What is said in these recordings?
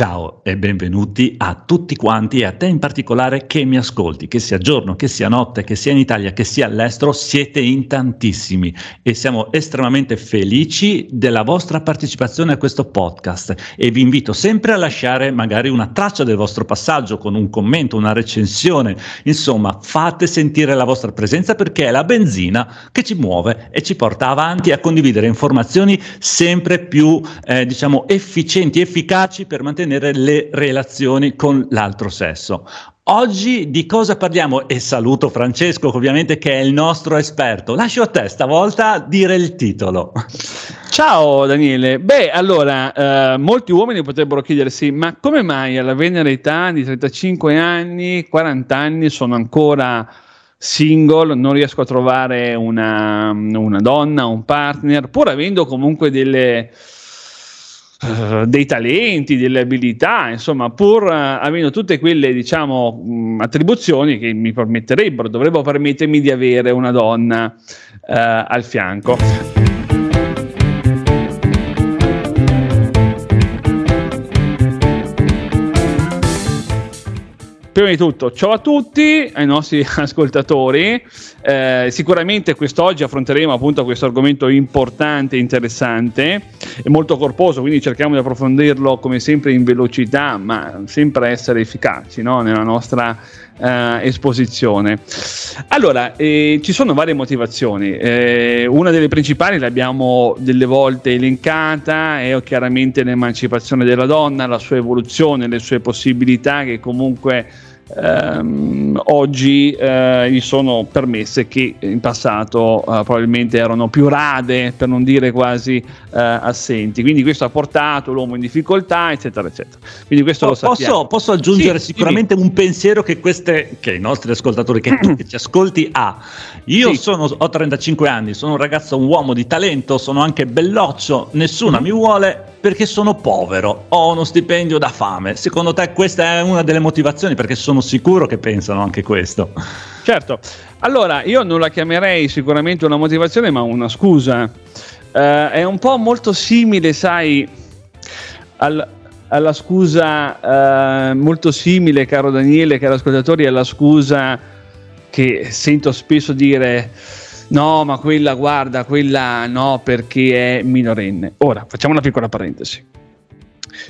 Ciao e benvenuti a tutti quanti e a te in particolare che mi ascolti, che sia giorno, che sia notte, che sia in Italia, che sia all'estero, siete in tantissimi e siamo estremamente felici della vostra partecipazione a questo podcast e vi invito sempre a lasciare magari una traccia del vostro passaggio con un commento, una recensione, insomma fate sentire la vostra presenza perché è la benzina che ci muove e ci porta avanti a condividere informazioni sempre più eh, diciamo efficienti, efficaci per mantenere mantenere le relazioni con l'altro sesso. Oggi di cosa parliamo? E saluto Francesco, ovviamente, che è il nostro esperto. Lascio a te stavolta dire il titolo. Ciao Daniele. Beh, allora, eh, molti uomini potrebbero chiedersi: ma come mai alla venere età di 35 anni, 40 anni sono ancora single, non riesco a trovare una, una donna, un partner, pur avendo comunque delle eh, dei talenti, delle abilità, insomma, pur uh, avendo tutte quelle, diciamo, mh, attribuzioni che mi permetterebbero, dovrebbero permettermi di avere una donna uh, al fianco. Prima di tutto, ciao a tutti, ai nostri ascoltatori. Eh, sicuramente quest'oggi affronteremo appunto questo argomento importante, interessante e molto corposo, quindi cerchiamo di approfondirlo come sempre in velocità, ma sempre essere efficaci no? nella nostra eh, esposizione. Allora, eh, ci sono varie motivazioni. Eh, una delle principali l'abbiamo delle volte elencata, è chiaramente l'emancipazione della donna, la sua evoluzione, le sue possibilità che comunque ehm, oggi eh, gli sono permesse che in passato eh, probabilmente erano più rade, per non dire quasi eh, assenti. Quindi questo ha portato l'uomo in difficoltà, eccetera, eccetera. Quindi questo po- lo sappiamo. Posso, posso aggiungere sì, sicuramente sì. un pensiero che, queste, che i nostri ascoltatori, che che ci ascolti, ha. Io sì. sono, ho 35 anni, sono un ragazzo, un uomo di talento, sono anche belloccio, nessuna mm-hmm. mi vuole perché sono povero, ho uno stipendio da fame. Secondo te questa è una delle motivazioni? Perché sono sicuro che pensano anche questo. Certo, allora io non la chiamerei sicuramente una motivazione, ma una scusa. Uh, è un po' molto simile, sai, al, alla scusa uh, molto simile, caro Daniele, caro ascoltatori, alla scusa che sento spesso dire no, ma quella guarda, quella no perché è minorenne. Ora, facciamo una piccola parentesi.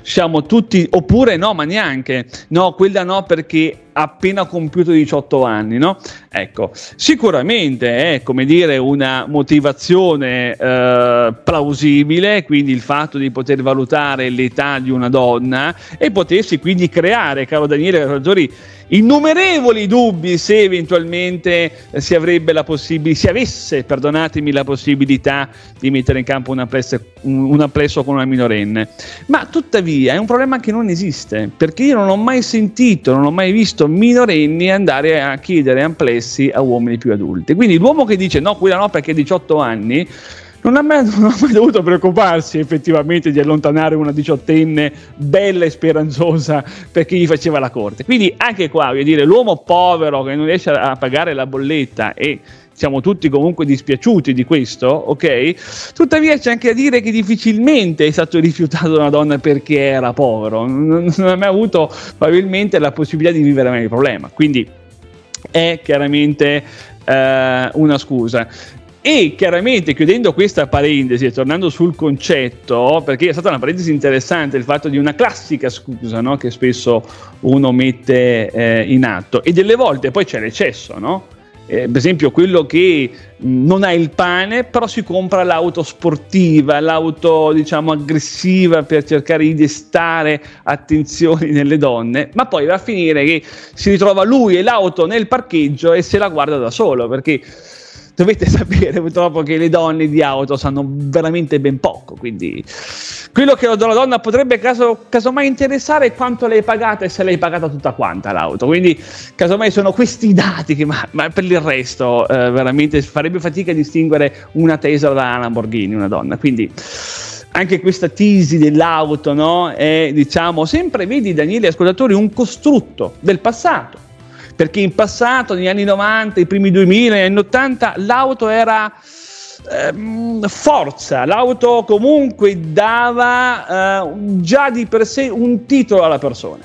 Siamo tutti, oppure no, ma neanche, no, quella no perché appena compiuto 18 anni, no? Ecco, sicuramente è come dire una motivazione eh, plausibile, quindi il fatto di poter valutare l'età di una donna e potersi quindi creare, caro Daniele Raggiori, innumerevoli dubbi se eventualmente eh, si avrebbe la possibilità, si avesse, perdonatemi, la possibilità di mettere in campo un applesso con una minorenne. Ma tuttavia è un problema che non esiste, perché io non ho mai sentito, non ho mai visto minorenni andare a chiedere amplessi a uomini più adulti. Quindi l'uomo che dice no, quella no perché ha 18 anni, non ha, mai, non ha, mai, dovuto preoccuparsi effettivamente di allontanare una diciottenne bella e speranzosa perché gli faceva la corte. Quindi anche qua, voglio dire, l'uomo povero che non riesce a pagare la bolletta e siamo tutti comunque dispiaciuti di questo, ok? Tuttavia c'è anche da dire che difficilmente è stato rifiutato da una donna perché era povero, non, non ha mai avuto probabilmente la possibilità di vivere meglio il problema, quindi è chiaramente eh, una scusa. E chiaramente chiudendo questa parentesi e tornando sul concetto, perché è stata una parentesi interessante il fatto di una classica scusa no? che spesso uno mette eh, in atto e delle volte poi c'è l'eccesso, no? Eh, per esempio quello che non ha il pane però si compra l'auto sportiva, l'auto diciamo aggressiva per cercare di destare attenzioni nelle donne, ma poi va a finire che si ritrova lui e l'auto nel parcheggio e se la guarda da solo perché dovete sapere purtroppo che le donne di auto sanno veramente ben poco, quindi quello che la donna potrebbe caso, casomai interessare è quanto l'hai pagata e se l'hai pagata tutta quanta l'auto, quindi casomai sono questi dati che ma, ma per il resto eh, veramente farebbe fatica a distinguere una Tesla da una Lamborghini, una donna, quindi anche questa tisi dell'auto no? è diciamo sempre, vedi Daniele ascoltatori, un costrutto del passato perché in passato, negli anni 90, i primi 2000, negli anni 80, l'auto era ehm, forza, l'auto comunque dava eh, già di per sé un titolo alla persona.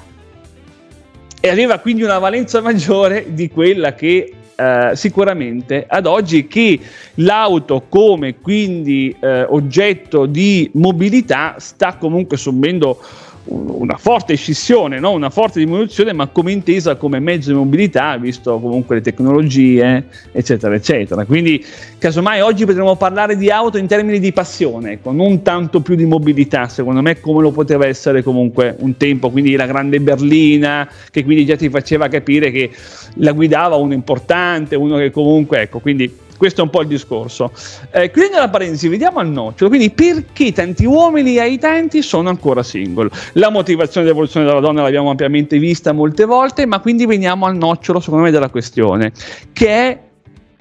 E aveva quindi una valenza maggiore di quella che eh, sicuramente ad oggi che l'auto come quindi eh, oggetto di mobilità sta comunque subendo una forte scissione, no? una forte diminuzione, ma come intesa come mezzo di mobilità, visto comunque le tecnologie, eccetera, eccetera. Quindi, casomai oggi potremmo parlare di auto in termini di passione, ecco, non tanto più di mobilità, secondo me, come lo poteva essere comunque un tempo. Quindi la grande berlina, che quindi già ti faceva capire che la guidava uno importante, uno che comunque, ecco, quindi questo è un po' il discorso. Eh, chiudendo la parentesi, vediamo al nocciolo. Quindi, perché tanti uomini ai tanti sono ancora single? La motivazione dell'evoluzione della donna l'abbiamo ampiamente vista molte volte, ma quindi veniamo al nocciolo, secondo me, della questione, che è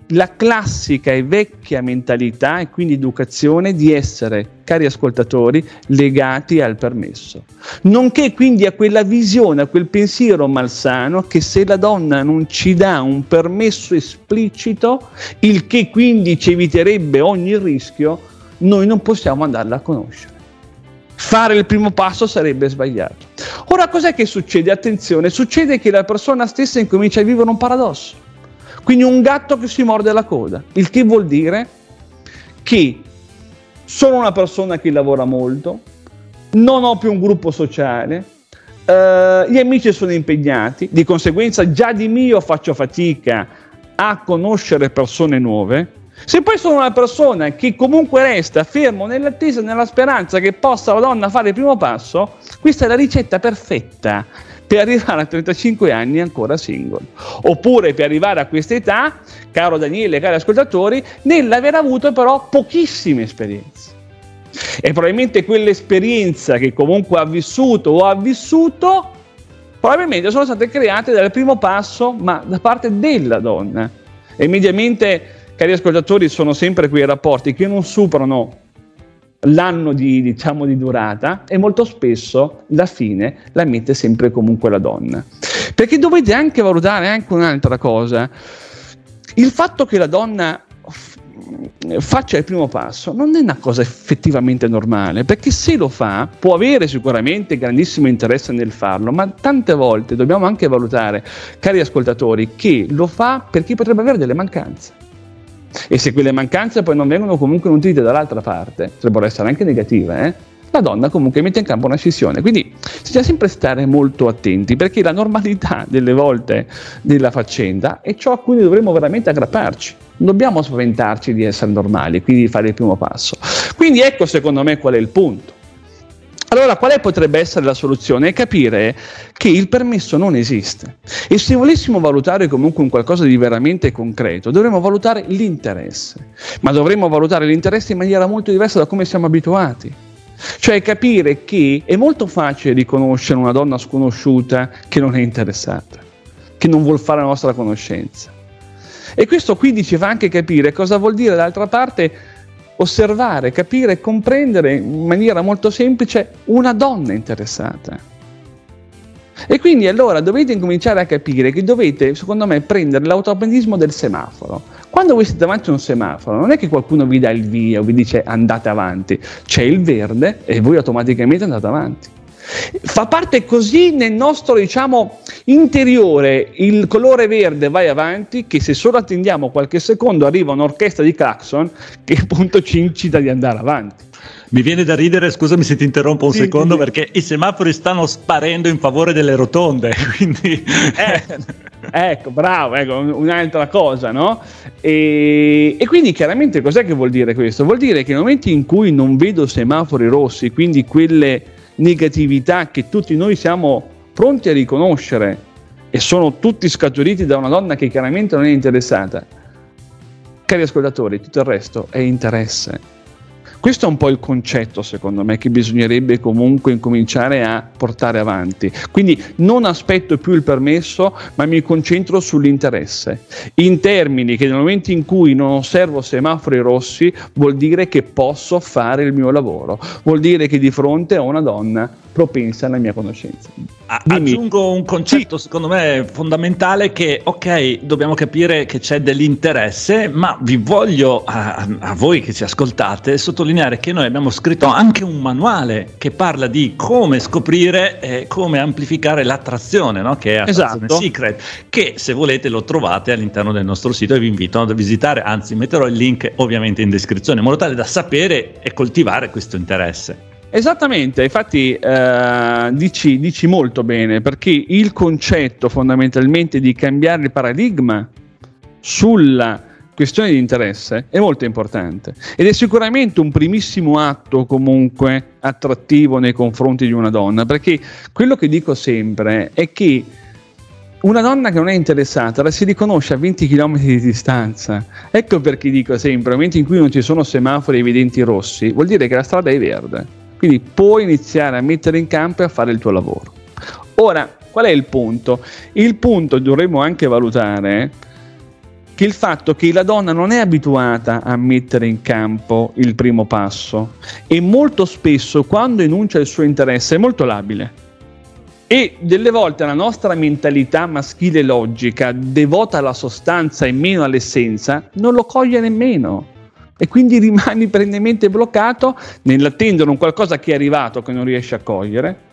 la classica e vecchia mentalità e quindi educazione di essere, cari ascoltatori, legati al permesso. Nonché quindi a quella visione, a quel pensiero malsano che se la donna non ci dà un permesso esplicito, il che quindi ci eviterebbe ogni rischio, noi non possiamo andarla a conoscere. Fare il primo passo sarebbe sbagliato. Ora cos'è che succede? Attenzione, succede che la persona stessa incomincia a vivere un paradosso quindi un gatto che si morde la coda, il che vuol dire? Che sono una persona che lavora molto, non ho più un gruppo sociale, eh, gli amici sono impegnati, di conseguenza già di mio faccio fatica a conoscere persone nuove. Se poi sono una persona che comunque resta fermo nell'attesa, nella speranza che possa la donna fare il primo passo, questa è la ricetta perfetta per arrivare a 35 anni ancora single. Oppure per arrivare a questa età, caro Daniele, cari ascoltatori, nell'aver avuto però pochissime esperienze. E probabilmente quell'esperienza che comunque ha vissuto o ha vissuto, probabilmente sono state create dal primo passo, ma da parte della donna. E mediamente, cari ascoltatori, sono sempre quei rapporti che non superano l'anno di, diciamo, di durata e molto spesso la fine la mette sempre comunque la donna. Perché dovete anche valutare anche un'altra cosa. Il fatto che la donna faccia il primo passo non è una cosa effettivamente normale, perché se lo fa può avere sicuramente grandissimo interesse nel farlo, ma tante volte dobbiamo anche valutare, cari ascoltatori, che lo fa perché potrebbe avere delle mancanze e se quelle mancanze poi non vengono comunque nutrite dall'altra parte, potrebbero essere anche negative, eh? la donna comunque mette in campo una scissione. Quindi bisogna sempre stare molto attenti perché la normalità delle volte della faccenda è ciò a cui dovremmo veramente aggrapparci. Non dobbiamo spaventarci di essere normali, quindi di fare il primo passo. Quindi ecco secondo me qual è il punto. Allora, quale potrebbe essere la soluzione? È capire che il permesso non esiste. E se volessimo valutare comunque un qualcosa di veramente concreto, dovremmo valutare l'interesse. Ma dovremmo valutare l'interesse in maniera molto diversa da come siamo abituati. Cioè capire che è molto facile riconoscere una donna sconosciuta che non è interessata, che non vuol fare la nostra conoscenza. E questo ci fa anche capire cosa vuol dire d'altra parte osservare, capire, comprendere in maniera molto semplice una donna interessata. E quindi allora dovete incominciare a capire che dovete, secondo me, prendere l'automatismo del semaforo. Quando voi siete davanti a un semaforo, non è che qualcuno vi dà il via o vi dice andate avanti, c'è il verde e voi automaticamente andate avanti. Fa parte così nel nostro, diciamo, interiore il colore verde vai avanti che se solo attendiamo qualche secondo arriva un'orchestra di clacson che appunto ci incita di andare avanti. Mi viene da ridere, scusami se ti interrompo un sì, secondo, sì. perché i semafori stanno sparendo in favore delle rotonde, quindi... Eh, ecco, bravo, ecco, un'altra cosa, no? E, e, quindi chiaramente cos'è che vuol dire questo? Vuol dire che nel momento in cui non vedo semafori rossi, quindi quelle negatività che tutti noi siamo pronti a riconoscere e sono tutti scaturiti da una donna che chiaramente non è interessata. Cari ascoltatori, tutto il resto è interesse. Questo è un po' il concetto, secondo me, che bisognerebbe comunque incominciare a portare avanti. Quindi non aspetto più il permesso, ma mi concentro sull'interesse. In termini che nel momento in cui non osservo semafori rossi, vuol dire che posso fare il mio lavoro, vuol dire che di fronte a una donna propensa alla mia conoscenza. Dimmi. Aggiungo un concetto sì. secondo me fondamentale che ok, dobbiamo capire che c'è dell'interesse, ma vi voglio a, a, voi che ci ascoltate sottolineare che noi abbiamo scritto anche un manuale che parla di come scoprire e come amplificare l'attrazione, no? che è Attrazione esatto. Secret, che se volete lo trovate all'interno del nostro sito e vi invito ad visitare, anzi metterò il link ovviamente in descrizione in modo tale da sapere e coltivare questo interesse. Esattamente, infatti eh, dici, dici, molto bene perché il concetto fondamentalmente di cambiare il paradigma sulla questione di interesse è molto importante ed è sicuramente un primissimo atto comunque attrattivo nei confronti di una donna perché quello che dico sempre è che una donna che non è interessata la si riconosce a 20 km di distanza. Ecco perché dico sempre: nel momento in cui non ci sono semafori evidenti rossi, vuol dire che la strada è verde. Quindi puoi iniziare a mettere in campo e a fare il tuo lavoro. Ora, qual è il punto? Il punto dovremmo anche valutare che il fatto che la donna non è abituata a mettere in campo il primo passo e molto spesso quando enuncia il suo interesse è molto labile. E delle volte la nostra mentalità maschile logica, devota alla sostanza e meno all'essenza, non lo coglie nemmeno e quindi rimani perennemente bloccato nell'attendere un qualcosa che è arrivato che non riesci a cogliere.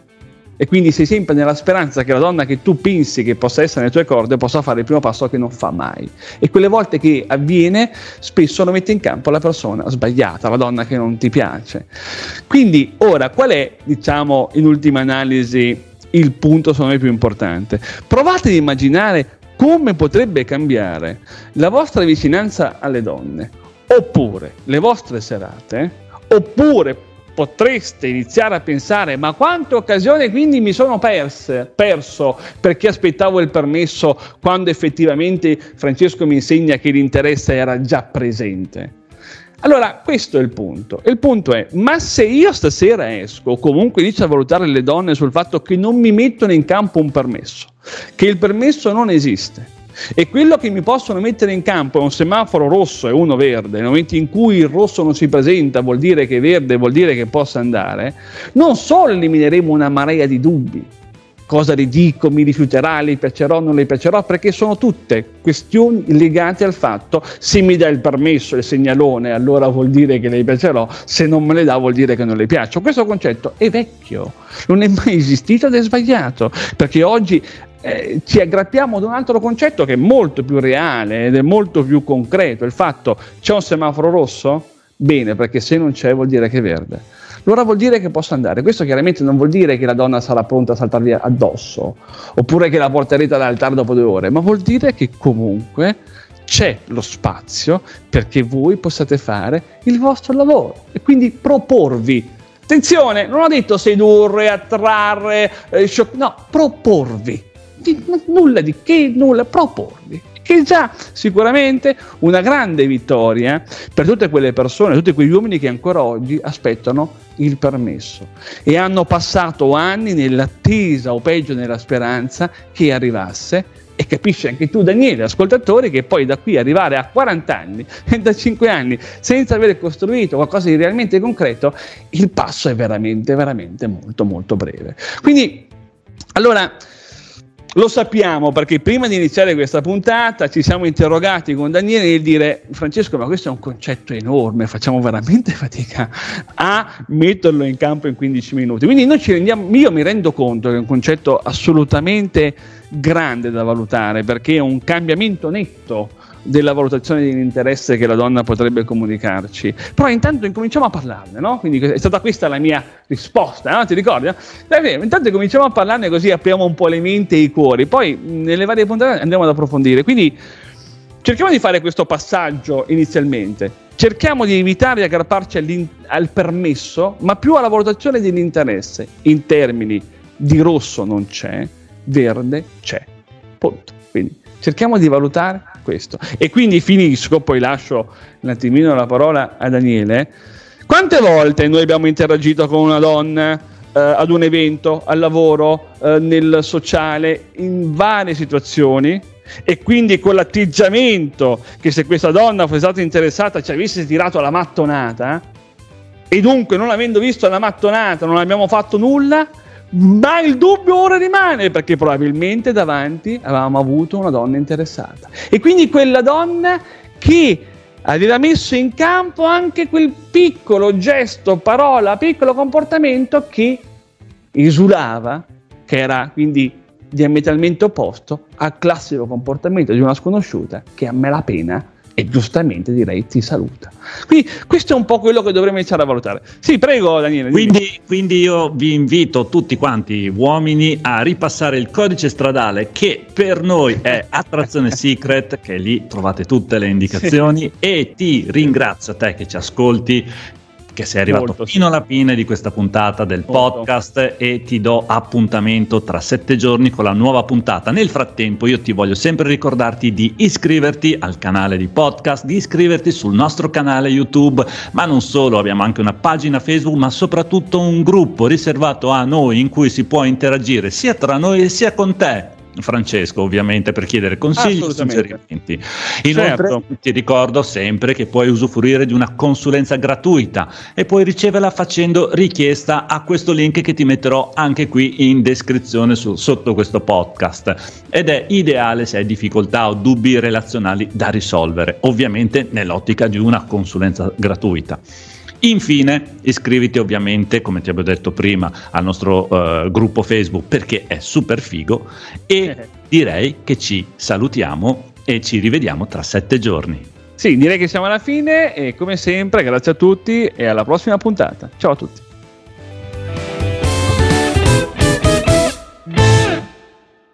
E quindi sei sempre nella speranza che la donna che tu pensi che possa essere nelle tue corde possa fare il primo passo che non fa mai. E quelle volte che avviene spesso lo mette in campo la persona sbagliata, la donna che non ti piace. Quindi ora qual è diciamo in ultima analisi il punto secondo me più importante? Provate ad immaginare come potrebbe cambiare la vostra vicinanza alle donne oppure le vostre serate, oppure potreste iniziare a pensare ma quante occasioni quindi mi sono perse, perso perché aspettavo il permesso quando effettivamente Francesco mi insegna che l'interesse era già presente. Allora, questo è il punto. Il punto è, ma se io stasera esco, comunque inizio a valutare le donne sul fatto che non mi mettono in campo un permesso, che il permesso non esiste, e quello che mi possono mettere in campo è un semaforo rosso e uno verde. Nel momento in cui il rosso non si presenta, vuol dire che è verde, vuol dire che possa andare. Non solo elimineremo una marea di dubbi. Cosa le dico, mi rifiuterà, le piacerò, non le piacerò, perché sono tutte questioni legate al fatto se mi dà il permesso, il segnalone, allora vuol dire che le piacerò, se non me le dà vuol dire che non le piaccio. Questo concetto è vecchio, non è mai esistito ed è sbagliato, perché oggi eh, ci aggrappiamo ad un altro concetto che è molto più reale ed è molto più concreto. Il fatto c'è un semaforo rosso? Bene, perché se non c'è vuol dire che è verde. Allora vuol dire che posso andare. Questo chiaramente non vuol dire che la donna sarà pronta a saltarvi addosso, oppure che la porterete all'altare dopo due ore, ma vuol dire che comunque c'è lo spazio perché voi possiate fare il vostro lavoro e quindi proporvi. Attenzione, non ho detto sedurre, attrarre, eh, shock, no, proporvi di, nulla di che, nulla, proporvi. Che è già sicuramente una grande vittoria per tutte quelle persone, tutti quegli uomini che ancora oggi aspettano il permesso e hanno passato anni nell'attesa o peggio nella speranza che arrivasse e capisci anche tu Daniele, ascoltatori, che poi da qui arrivare a 40 anni e da 5 anni senza aver costruito qualcosa di realmente concreto, il passo è veramente, veramente molto, molto breve. Quindi, allora, lo sappiamo perché prima di iniziare questa puntata ci siamo interrogati con Daniele nel dire Francesco ma questo è un concetto enorme, facciamo veramente fatica a metterlo in campo in 15 minuti. Quindi noi ci rendiamo, io mi rendo conto che è un concetto assolutamente grande da valutare perché è un cambiamento netto della valutazione dell'interesse che la donna potrebbe comunicarci. Però intanto incominciamo a parlarne, no? Quindi è stata questa la mia risposta, no? Ti ricordi? No? Dai, intanto cominciamo a parlarne così apriamo un po' le menti e i cuori, poi nelle varie puntate andiamo ad approfondire. Quindi cerchiamo di fare questo passaggio inizialmente. Cerchiamo di evitare di aggrapparci al permesso, ma più alla valutazione dell'interesse, in termini di rosso non c'è, verde c'è. Punto. Quindi cerchiamo di valutare questo. E quindi finisco, poi lascio un attimino la parola a Daniele. Quante volte noi abbiamo interagito con una donna eh, ad un evento, al lavoro, eh, nel sociale, in varie situazioni? E quindi con l'atteggiamento che se questa donna fosse stata interessata ci avesse tirato la mattonata, e dunque non avendo visto la mattonata non abbiamo fatto nulla, ma il dubbio ora rimane perché probabilmente davanti avevamo avuto una donna interessata. E quindi quella donna che aveva messo in campo anche quel piccolo gesto, parola, piccolo comportamento che esulava, che era quindi diametralmente opposto al classico comportamento di una sconosciuta che a me la pena e giustamente direi ti saluta. Quindi questo è un po' quello che dovremmo iniziare a valutare. Sì, prego Daniele. Quindi, quindi, io vi invito tutti quanti uomini a ripassare il codice stradale che per noi è attrazione secret, che lì trovate tutte le indicazioni sì. e ti ringrazio a te che ci ascolti che sei arrivato Molto, fino sì. alla fine di questa puntata del Molto. podcast e ti do appuntamento tra sette giorni con la nuova puntata. Nel frattempo io ti voglio sempre ricordarti di iscriverti al canale di podcast, di iscriverti sul nostro canale YouTube, ma non solo, abbiamo anche una pagina Facebook, ma soprattutto un gruppo riservato a noi in cui si può interagire sia tra noi sia con te Francesco ovviamente per chiedere consigli e suggerimenti. Inoltre certo. ti ricordo sempre che puoi usufruire di una consulenza gratuita e puoi riceverla facendo richiesta a questo link che ti metterò anche qui in descrizione su, sotto questo podcast ed è ideale se hai difficoltà o dubbi relazionali da risolvere, ovviamente nell'ottica di una consulenza gratuita. Infine, iscriviti ovviamente, come ti avevo detto prima, al nostro uh, gruppo Facebook perché è super figo e direi che ci salutiamo e ci rivediamo tra sette giorni. Sì, direi che siamo alla fine e come sempre grazie a tutti e alla prossima puntata. Ciao a tutti.